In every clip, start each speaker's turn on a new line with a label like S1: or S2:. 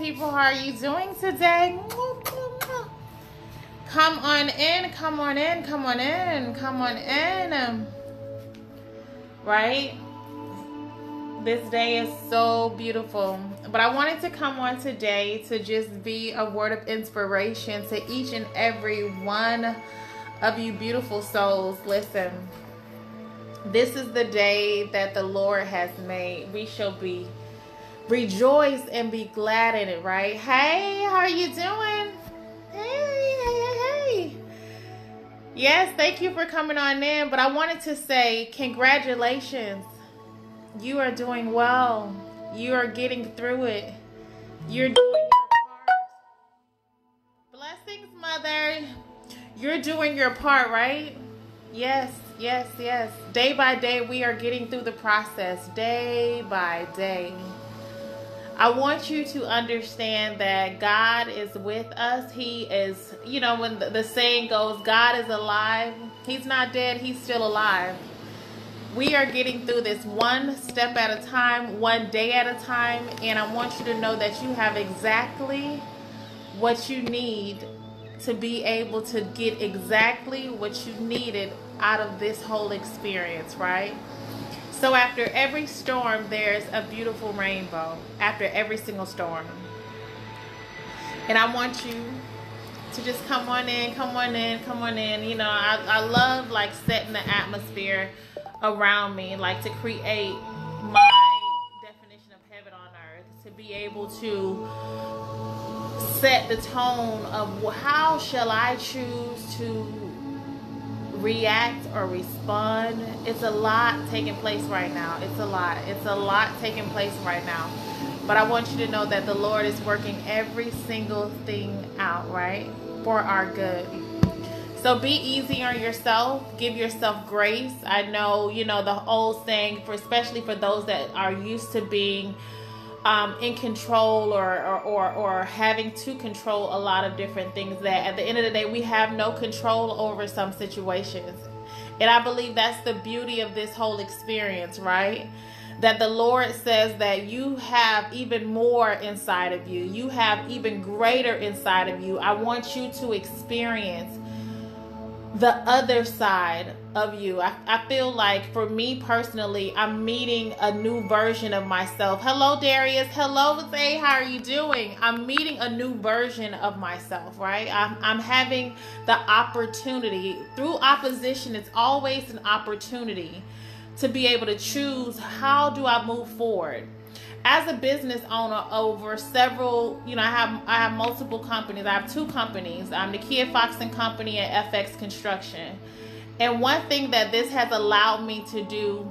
S1: people. How are you doing today? Come on in, come on in, come on in, come on in. Right? This day is so beautiful. But I wanted to come on today to just be a word of inspiration to each and every one of you beautiful souls. Listen, this is the day that the Lord has made. We shall be rejoice and be glad in it, right? Hey, how are you doing? Hey, hey, hey. Yes, thank you for coming on in. But I wanted to say congratulations. You are doing well. You are getting through it. You're doing your part. Blessings, mother. You're doing your part, right? Yes, yes, yes. Day by day, we are getting through the process, day by day. I want you to understand that God is with us. He is, you know, when the, saying goes, God is alive, He's not dead, He's still alive. We are getting through this one step at a time, one day at a time, and I want you to know that you have exactly what you need to be able to get exactly what you needed out of this whole experience, right? So after every storm, there's a beautiful rainbow. After every single storm. And I want you to just come on in, come on in, come on in. You know, I, I love like setting the atmosphere around me, like to create my definition of heaven on earth, to be able to set the tone of how shall I choose to react or respond. It's a lot taking place right now. It's a lot. It's a lot taking place right now. But I want you to know that the Lord is working every single thing out, right? For our good. So be easy on yourself. Give yourself grace. I know, you know, the old saying for especially for those that are used to being um, in control or, or, or, or, having to control a lot of different things that at the end of the day we have no control over some situations. And i believe that's the beauty of this whole experience right? That the lord says that you have even more inside of you. You have even greater inside of you. I want you to experience the other side of you. I, I feel like for me personally, I'm meeting a new version of myself. Hello, Darius. Hello, Zay. How are you doing? I'm meeting a new version of myself, right? I'm, I'm having the opportunity through opposition. It's always an opportunity to be able to choose how do I move forward as a business owner over several you know i have i have multiple companies i have two companies i'm Nikia Fox and company and fx construction and one thing that this has allowed me to do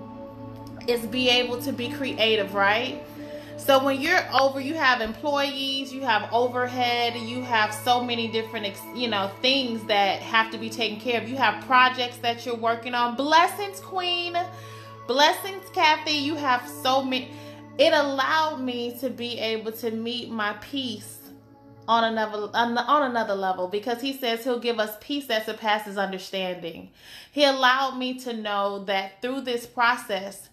S1: is be able to be creative right? So when you're over you have employees you have overhead you have so many different you know things that have to be taken care of. You have projects that you're working on. Blessings queen. Blessings kathy. You have so many it allowed me to be able to meet my peace on another on another level because he says he'll give us peace that surpasses understanding. He allowed me to know that through this process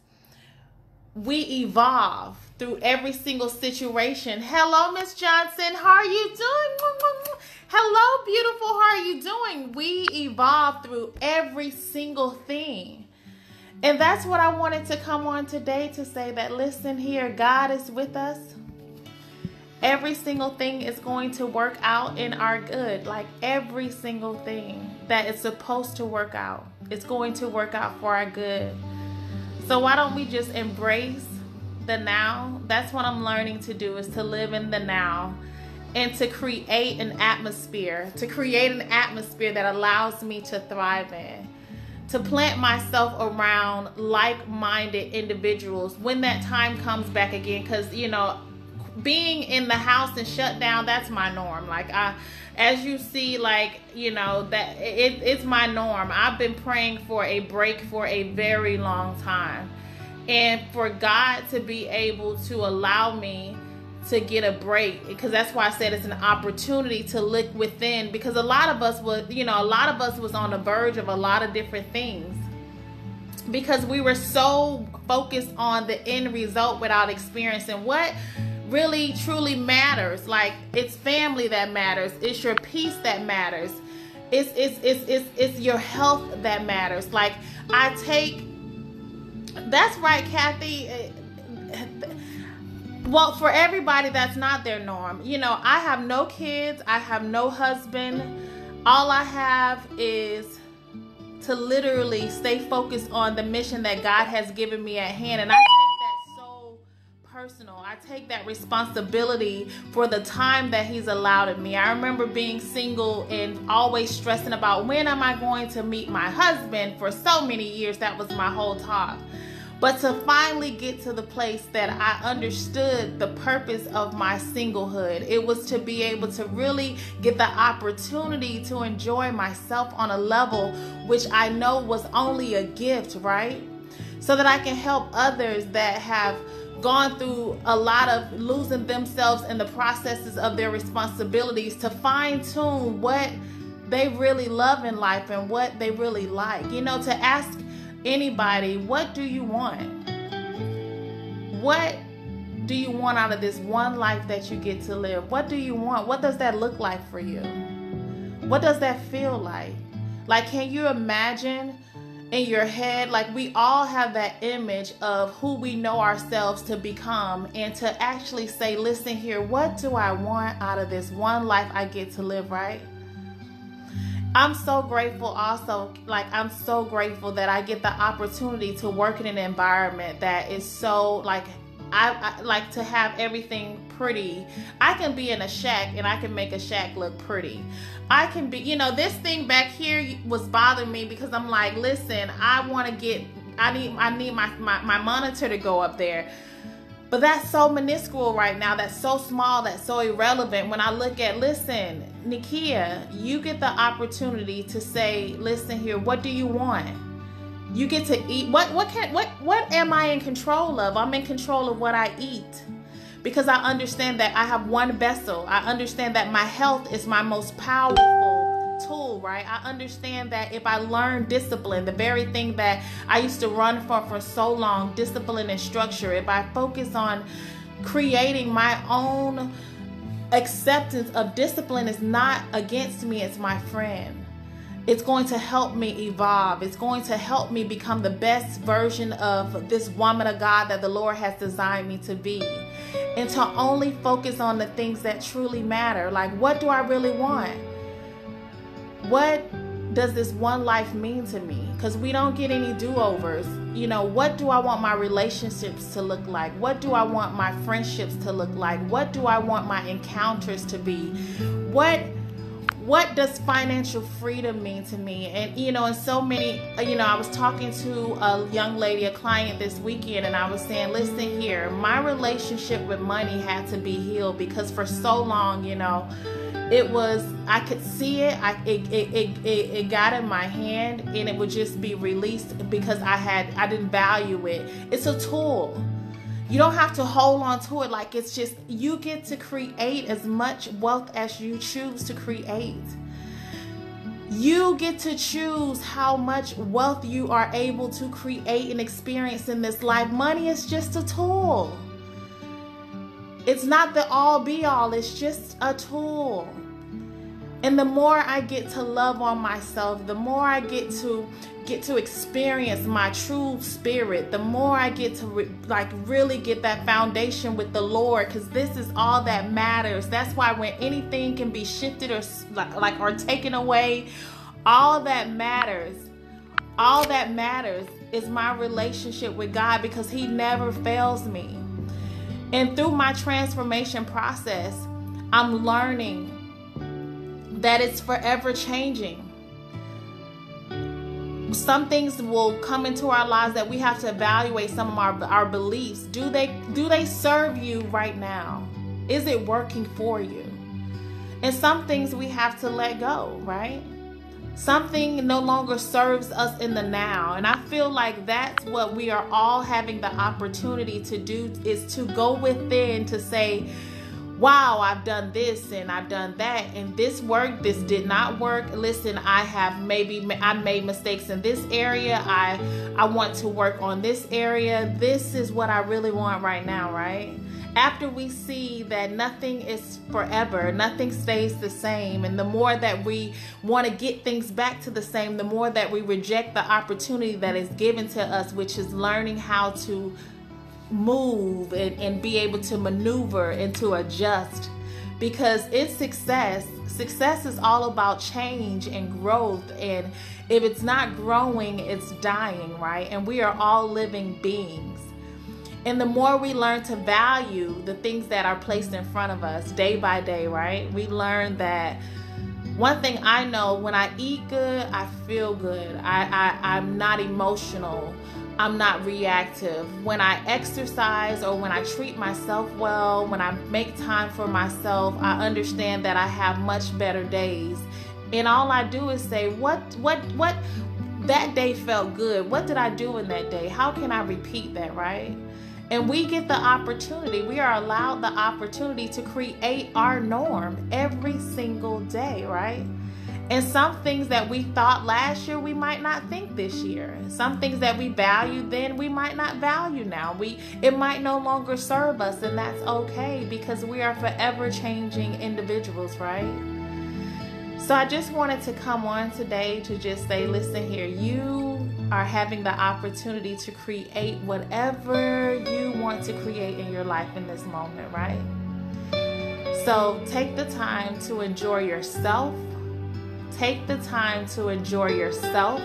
S1: we evolve through every single situation. Hello Miss Johnson, how are you doing? Hello beautiful, how are you doing? We evolve through every single thing. And that's what I wanted to come on today to say that listen here, God is with us. Every single thing is going to work out in our good. Like every single thing that is supposed to work out, it's going to work out for our good. So why don't we just embrace the now? That's what I'm learning to do is to live in the now and to create an atmosphere, to create an atmosphere that allows me to thrive in to plant myself around like-minded individuals when that time comes back again because you know being in the house and shut down that's my norm. Like i as you see like you know that it, it's my norm. I've been praying for a break for a very long time. And for god to be able to allow me to get a break because that's why I said it's an opportunity to look within because a lot of us was you know a lot of us was on the verge of a lot of different things. Because we were so focused on the end result without experiencing what really truly matters. Like it's family that matters. It's your peace that matters. It's it's it's it's, it's your health that matters. Like I take that's right, Kathy. Well, for everybody that's not their norm. You know, I have no kids, I have no husband. All I have is to literally stay focused on the mission that God has given me at hand and I personal. I take that responsibility for the time that He's allowed me. I remember being single and always stressing about when am I going to meet my husband for so many years. That was my whole talk. But to finally get to the place that I understood the purpose of my singlehood, it was to be able to really get the opportunity to enjoy myself on a level which I know was only a gift, right? So that I can help others that have gone through a lot of losing themselves in the processes of their responsibilities to fine tune what they really love in life and what they really like. You know, to ask anybody, what do you want? What do you want out of this one life that you get to live? What do you want? What does that look like for you? What does that feel like? Like, can you imagine in your head. Like we all have that image of who we know ourselves to become, and to actually say, listen here, what do I want out of this one life I get to live, right? I'm so grateful also, like, I'm so grateful that I get the opportunity to work in an environment that is so, like, I, I, like to have everything pretty. I can be in a shack and I can make a shack look pretty. I can be, you know, this thing back here was bothering me because I'm like, listen, I want to get, I need, I need my, my, my monitor to go up there. But that's so minuscule right now. That's so small. That's so irrelevant. When I look at, listen, Nikia, you get the opportunity to say, listen here, what do you want? You get to eat. What what can what what am I in control of? I'm in control of what I eat. Because I understand that I have one vessel. I understand that my health is my most powerful tool, right? I understand that if I learn discipline, the very thing that I used to run from for so long, discipline and structure, if I focus on creating my own acceptance of discipline is not against me, it's my friend. It's going to help me evolve. It's going to help me become the best version of this woman of God that the Lord has designed me to be. And to only focus on the things that truly matter. Like, what do I really want? What does this one life mean to me? Because we don't get any do overs. You know, what do I want my relationships to look like? What do I want my friendships to look like? What do I want my encounters to be? What what does financial freedom mean to me? And you know, and so many, uh, you know, I was talking to a young lady, a client this weekend, and I was saying, listen here, my relationship with money had to be healed because for so long, you know, it was I could see it, I it, it, it, it, it got in my hand and it would just be released because I had I didn't value it. It's a tool you don't have to hold on to it like it's just you get to create as much wealth as you choose to create. You get to choose how much wealth you are able to create and experience in this life. Money is just a tool. It's not the all be all, it's just a tool. And the more I get to love on myself, the more I get to get to experience my true spirit, the more I get to re- like really get that foundation with the Lord cuz this is all that matters. That's why when anything can be shifted or like or taken away, all that matters. All that matters is my relationship with God because he never fails me. And through my transformation process, I'm learning that it's forever changing. Some things will come into our lives that we have to evaluate some of our, our beliefs. Do they do they serve you right now? Is it working for you? And some things we have to let go right? Something no longer serves us in the now. And i feel like that's what we are all having the opportunity to do is to go within to say wow, I've done this and I've done that and this worked, this did not work. Listen, I have maybe I made mistakes in this area. I I want to work on this area. This is what I really want right now, right? After we see that nothing is forever, nothing stays the same, and the more that we want to get things back to the same, the more that we reject the opportunity that is given to us, which is learning how to move and, and be able to maneuver and to adjust. Because it's success. Success is all about change and growth. And if it's not growing it's dying right? And we are all living beings. And the more we learn to value the things that are placed in front of us day by day right? We learn that one thing i know when i eat good i feel good. I, I i'm not emotional I'm not reactive. When I exercise or when I treat myself well, when I make time for myself, I understand that I have much better days. And all I do is say, what what what that day felt good. What did I do in that day? How can I repeat that, right? And we get the opportunity, we are allowed the opportunity to create our norm every single day, right? And some things that we thought last year we might not think this year. Some things that we valued then we might not value now. We it might no longer serve us and that's okay because we are forever changing individuals, right? So I just wanted to come on today to just say listen here, you are having the opportunity to create whatever you want to create in your life in this moment, right? So take the time to enjoy yourself Take the time to enjoy yourself.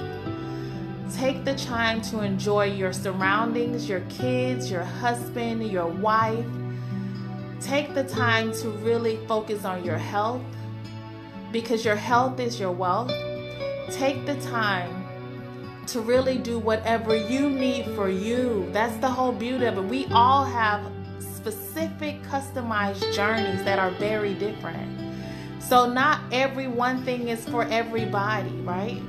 S1: Take the time to enjoy your surroundings, your kids, your husband, your wife. Take the time to really focus on your health because your health is your wealth. Take the time to really do whatever you need for you. That's the whole beauty of it. We all have specific, customized journeys that are very different. So, not every one thing is for everybody, right?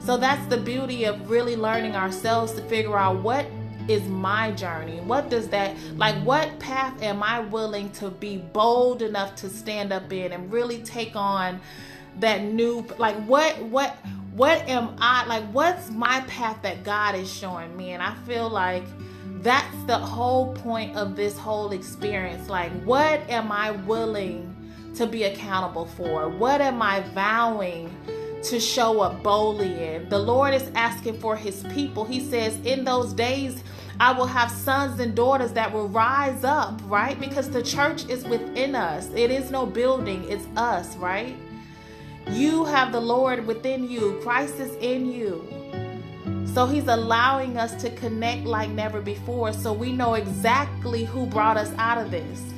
S1: So, that's the beauty of really learning ourselves to figure out what is my journey? What does that like what path am I willing to be bold enough to stand up in and really take on that new like what what what am I like what's my path that God is showing me? And I feel like that's the whole point of this whole experience. Like what am I willing to be accountable for? What am I vowing to show up boldly in? The Lord is asking for his people. He says, In those days, I will have sons and daughters that will rise up, right? Because the church is within us. It is no building, it's us, right? You have the Lord within you, Christ is in you. So he's allowing us to connect like never before so we know exactly who brought us out of this.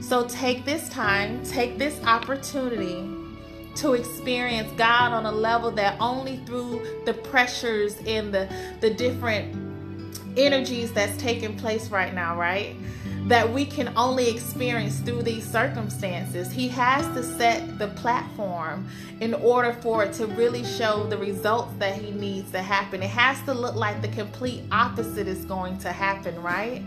S1: So take this time, take this opportunity to experience God on a level that only through the pressures and the, the different energies that's taking place right now, right? That we can only experience through these circumstances. He has to set the platform in order for it to really show the results that he needs to happen. It has to look like the complete opposite is going to happen, right?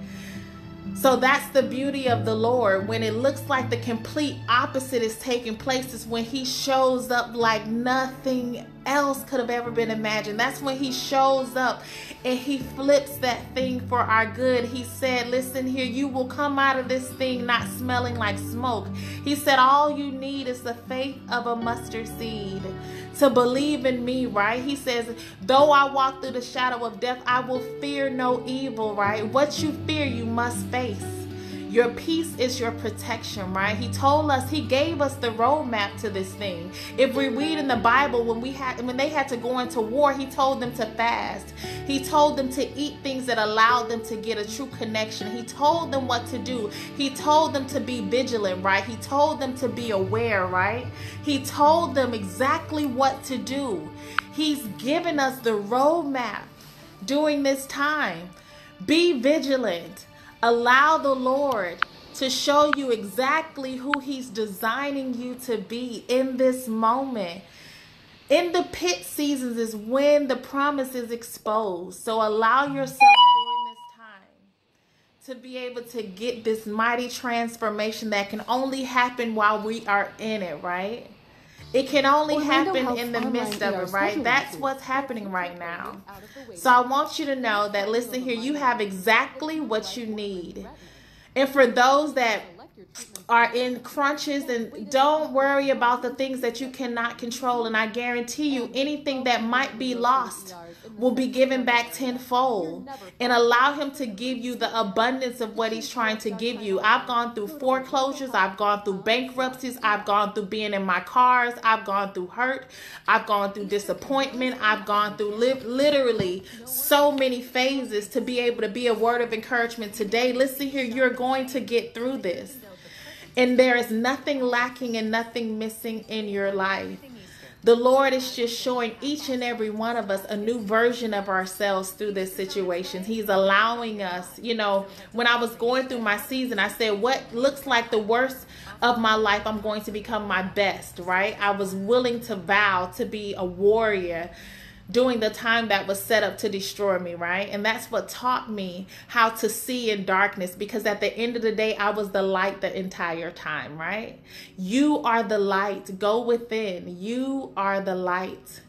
S1: So that's the beauty of the Lord. When it looks like the complete opposite is taking place, is when He shows up like nothing else could have ever been imagined. That's when He shows up and He flips that thing for our good. He said, Listen here, you will come out of this thing not smelling like smoke. He said, All you need is the faith of a mustard seed to believe in me, right? He says, Though I walk through the shadow of death, I will fear no evil, right? What you fear, you must face. Your peace is your protection, right? He told us, he gave us the roadmap to this thing. If we read in the Bible, when we had when they had to go into war, he told them to fast. He told them to eat things that allowed them to get a true connection. He told them what to do. He told them to be vigilant, right? He told them to be aware, right? He told them exactly what to do. He's given us the roadmap during this time. Be vigilant Allow the Lord to show you exactly who He's designing you to be in this moment. In the pit seasons is when the promise is exposed. So allow yourself during this time to be able to get this mighty transformation that can only happen while we are in it, right? It can only Orlando happen in the midst of it, right? That's what's happening right now. So I want you to know that, listen here, you have exactly what you need. And for those that are in crunches and don't worry about the things that you cannot control. And I guarantee you, anything that might be lost will be given back tenfold and allow Him to give you the abundance of what He's trying to give you. I've gone through foreclosures, I've gone through bankruptcies, I've gone through being in my cars, I've gone through hurt, I've gone through disappointment, I've gone through li- literally so many phases to be able to be a word of encouragement today. Listen here, you're going to get through this. And there is nothing lacking and nothing missing in your life. The Lord is just showing each and every one of us a new version of ourselves through this situation. He's allowing us, you know, when I was going through my season, I said, What looks like the worst of my life, I'm going to become my best, right? I was willing to vow to be a warrior during the time that was set up to destroy me, right? And that's what taught me how to see in darkness because at the end of the day, I was the light the entire time, right? You are the light. Go within. You are the light.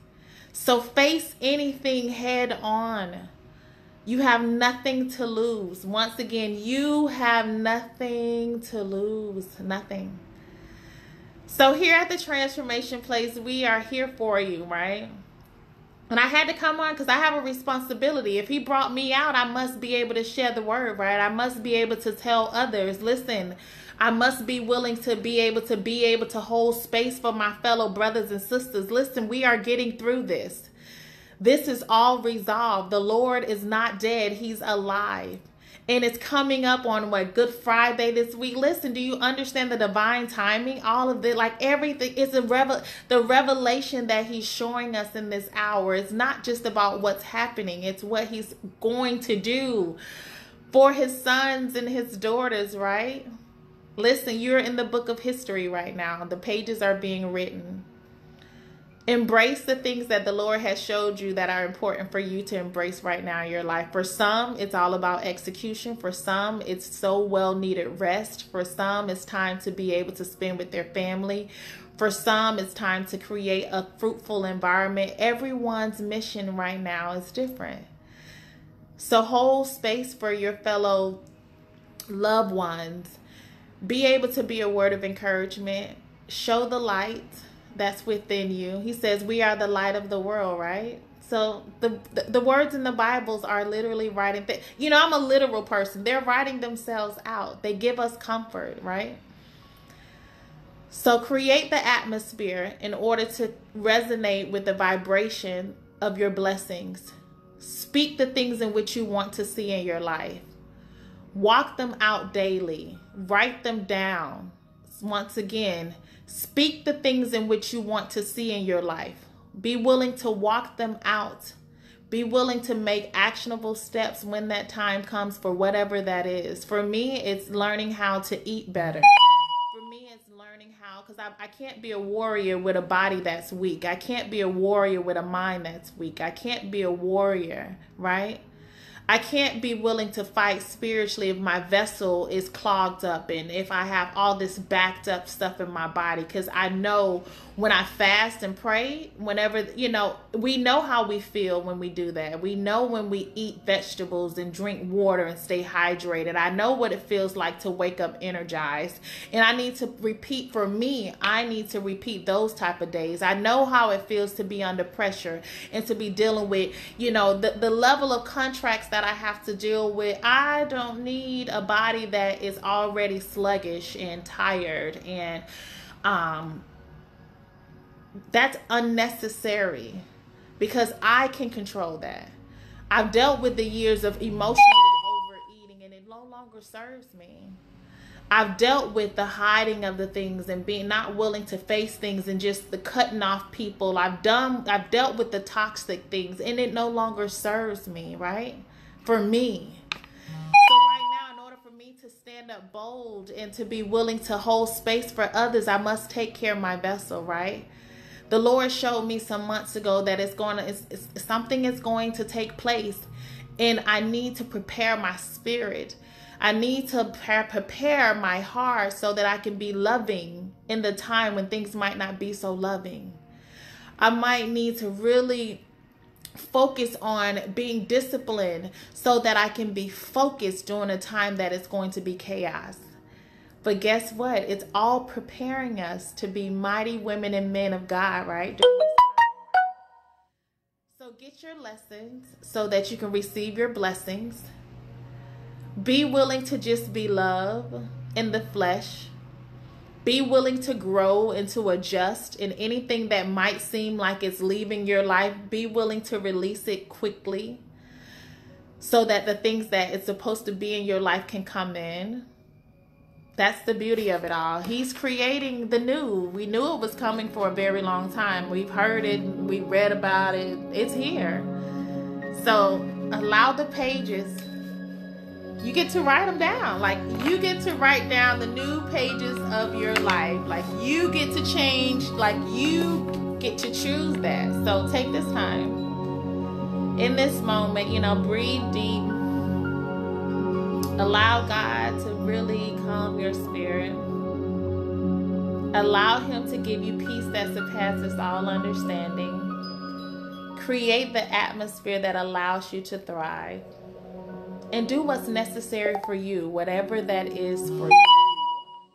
S1: So face anything head on. You have nothing to lose. Once again, you have nothing to lose. Nothing. So, here at the Transformation Place, we are here for you, right? And I had to come on because I have a responsibility. If he brought me out, I must be able to share the word, right? I must be able to tell others, listen, I must be willing to be able to be able to hold space for my fellow brothers and sisters. Listen, we are getting through this. This is all resolved. The Lord is not dead, He's alive and it's coming up on what Good Friday this week. Listen, do you understand the divine timing? All of it, like everything, is a revel. The revelation that He's showing us in this hour is not just about what's happening; it's what He's going to do for His sons and His daughters. Right? Listen, you're in the book of history right now. The pages are being written. Embrace the things that the Lord has showed you that are important for you to embrace right now in your life. For some, it's all about execution. For some, it's so well needed rest. For some, it's time to be able to spend with their family. For some, it's time to create a fruitful environment. Everyone's mission right now is different. So hold space for your fellow loved ones. Be able to be a word of encouragement. Show the light that's within you. He says, We are the light of the world, right? So the, the, the words in the Bibles are literally writing. Th- you know, I'm a literal person. They're writing themselves out. They give us comfort, right? So create the atmosphere in order to resonate with the vibration of your blessings. Speak the things in which you want to see in your life. Walk them out daily. Write them down. Once again, Speak the things in which you want to see in your life. Be willing to walk them out. Be willing to make actionable steps when that time comes for whatever that is. For me, it's learning how to eat better. For me, it's learning how, because I, I can't be a warrior with a body that's weak. I can't be a warrior with a mind that's weak. I can't be a warrior, right? I can't be willing to fight spiritually if my vessel is clogged up and if I have all this backed up stuff in my body because I know when I fast and pray, whenever, you know, we know how we feel when we do that. We know when we eat vegetables and drink water and stay hydrated. I know what it feels like to wake up energized. And I need to repeat for me, I need to repeat those type of days. I know how it feels to be under pressure and to be dealing with, you know, the, the level of contracts that I have to deal with. I don't need a body that is already sluggish and tired and um that's unnecessary because I can control that. I've dealt with the years of emotionally overeating and it no longer serves me. I've dealt with the hiding of the things and being not willing to face things and just the cutting off people. I've done I've dealt with the toxic things and it no longer serves me, right? For me. So right now in order for me to stand up bold and to be willing to hold space for others, I must take care of my vessel, right? the Lord showed me some months ago that it's going to it's, it's, something is going to take place and I need to prepare my spirit. I need to prepare my heart so that I can be loving in the time when things might not be so loving. I might need to really focus on being disciplined so that I can be focused during a time that is going to be chaos. But guess what? It's all preparing us to be mighty women and men of God, right? So get your lessons so that you can receive your blessings. Be willing to just be love in the flesh. Be willing to grow and to adjust in anything that might seem like it's leaving your life. Be willing to release it quickly so that the things that it's supposed to be in your life can come in. That's the beauty of it all. He's creating the new. We knew it was coming for a very long time. We've heard it, we read about it. It's here. So allow the pages you get to write them down. Like you get to write down the new pages of your life. Like you get to change, like you get to choose that. So take this time in this moment, you know, breathe deep. Allow God to really calm your spirit. Allow Him to give you peace that surpasses all understanding. Create the atmosphere that allows you to thrive and do what's necessary for you, whatever that is for you.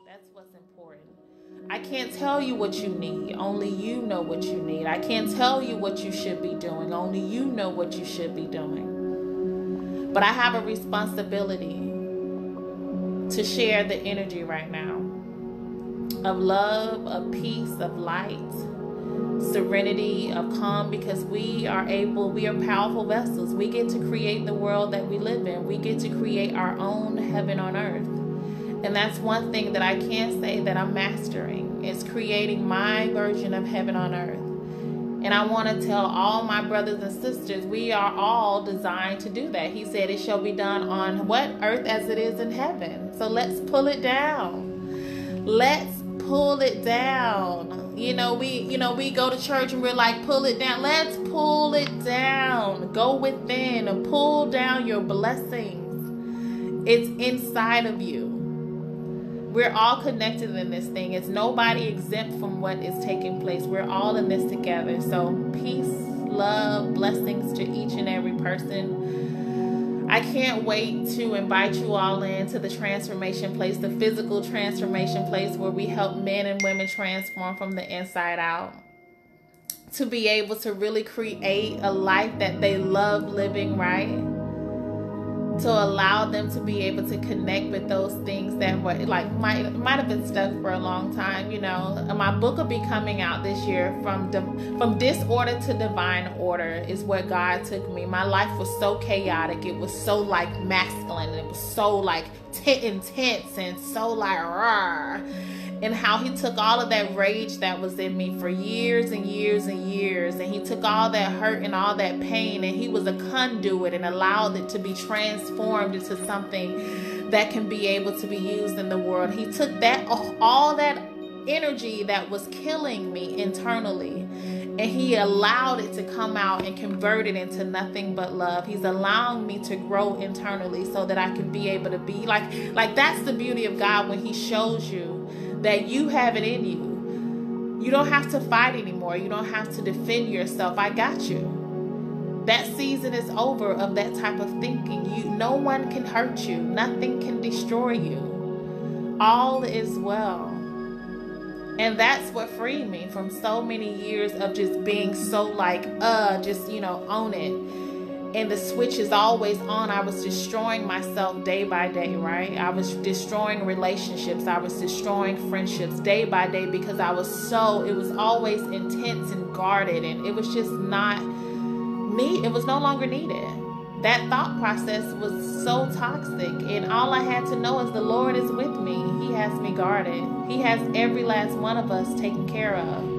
S1: That's what's important. I can't tell you what you need, only you know what you need. I can't tell you what you should be doing, only you know what you should be doing. But I have a responsibility to share the energy right now of love, of peace, of light serenity, of calm, because we are able, we are powerful vessels. We get to create the world that we live in, we get to create our own heaven on earth. And that's one thing that I can say that I'm mastering is creating my version of heaven on earth. And I want to tell all my brothers and sisters, we are all designed to do that. He said it shall be done on what? Earth as it is in heaven. So let's pull it down. Let's pull it down. You know, we you know, we go to church and we're like pull it down. Let's pull it down. Go within and pull down your blessings. It's inside of you. We're all connected in this thing. It's nobody exempt from what is taking place. We're all in this together. So, peace, love, blessings to each and every person I can't wait to invite you all in to the transformation place, the physical transformation place where we help men and women transform from the inside out. To be able to really create a life that they love living, right? To allow them to be able to connect with those things that were like might might have been stuck for a long time you know. My book will be coming out this year from from disorder to divine order is what god took me. My life was so chaotic. It was so like masculine. It was so like t- intense and so like raw and how he took all of that rage that was in me for years and years and years. And he took all that hurt and all that pain and he was a conduit and allowed it to be transformed into something that can be able to be used in the world. He took that all that energy that was killing me internally and he allowed it to come out and convert it into nothing but love. He's allowing me to grow internally so that i can be able to be like like that's the beauty of god when he shows you that you have it in you. You don't have to fight anymore. You don't have to defend yourself. I got you. That season is over of that type of thinking. You no one can hurt you. Nothing can destroy you. All is well. And that's what freed me from so many years of just being so like, uh, just, you know, own it and the switch is always on. I was destroying myself day by day, right? I was destroying relationships. I was destroying friendships day by day because I was so, it was always intense and guarded, and it was just not me. It was no longer needed. That thought process was so toxic, and all I had to know is the Lord is with me. He has me guarded, He has every last one of us taken care of.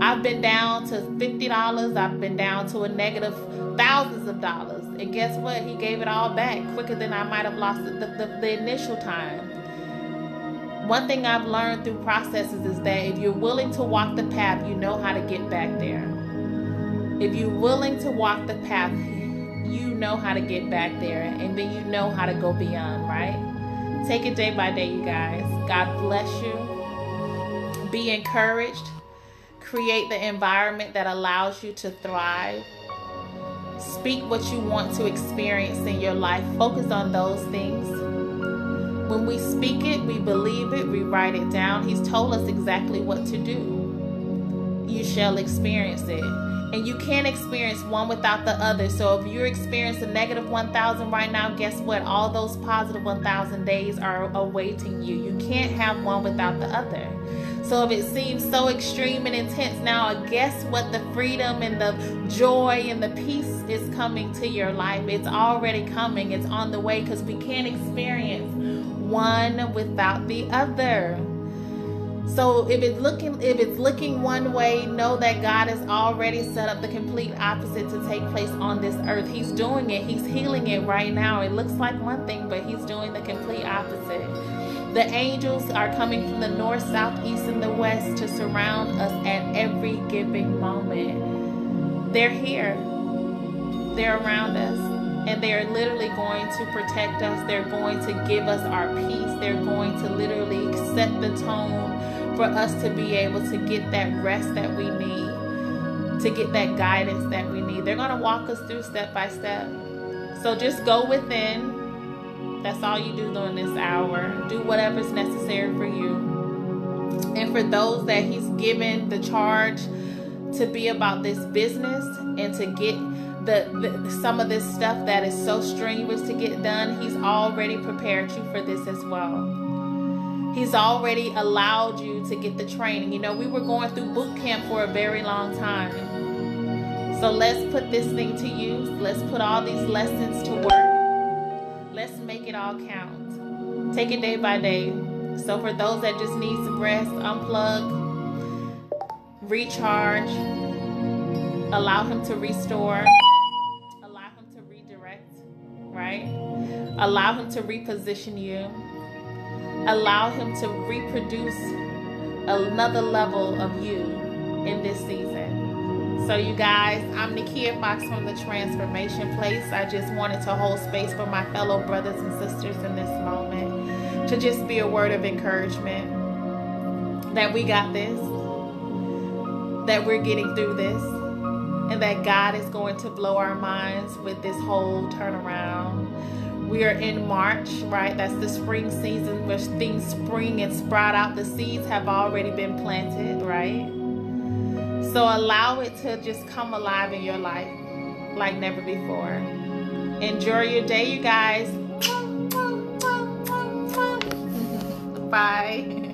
S1: I've been down to $50. I've been down to a negative thousands of dollars. And guess what? He gave it all back quicker than I might have lost the, the, the initial time. One thing I've learned through processes is that if you're willing to walk the path, you know how to get back there. If you're willing to walk the path, you know how to get back there and then you know how to go beyond, right? Take it day by day, you guys. God bless you. Be encouraged. Create the environment that allows you to thrive. Speak what you want to experience in your life. Focus on those things. When we speak it, we believe it, we write it down. He's told us exactly what to do. You shall experience it and you can't experience one without the other. So if you're experiencing negative 1000 right now, guess what? All those positive 1000 days are awaiting you. You can't have one without the other. So if it seems so extreme and intense now, guess what? The freedom and the joy and the peace is coming to your life. It's already coming. It's on the way because we can't experience one without the other. So if it's looking if it's looking one way, know that God has already set up the complete opposite to take place on this earth. He's doing it. He's healing it right now. It looks like one thing, but he's doing the complete opposite. The angels are coming from the north, south, east, and the west to surround us at every given moment. They're here. They're around us and they're literally going to protect us. They're going to give us our peace. They're going to literally set the tone for us to be able to get that rest that we need, to get that guidance that we need. They're going to walk us through step by step. So just go within. That's all you do during this hour. Do whatever's necessary for you. And for those that He's given the charge to be about this business and to get the, the, some of this stuff that is so strenuous to get done, He's already prepared you for this as well. He's already allowed you to get the training. You know, we were going through boot camp for a very long time. So let's put this thing to use. Let's put all these lessons to work. It all count. Take it day by day. So for those that just need some rest, unplug, recharge, allow him to restore, allow him to redirect, right? Allow him to reposition you allow him to reproduce another level of you in this season. So, you guys, I'm Nikia Fox from the Transformation Place. I just wanted to hold space for my fellow brothers and sisters in this moment to just be a word of encouragement that we got this, that we're getting through this, and that God is going to blow our minds with this whole turnaround we are in March, right? That's the spring season where things spring and sprout out. The seeds have already been planted, right? So allow it to just come alive in your life like never before. Enjoy your day, you guys. Bye.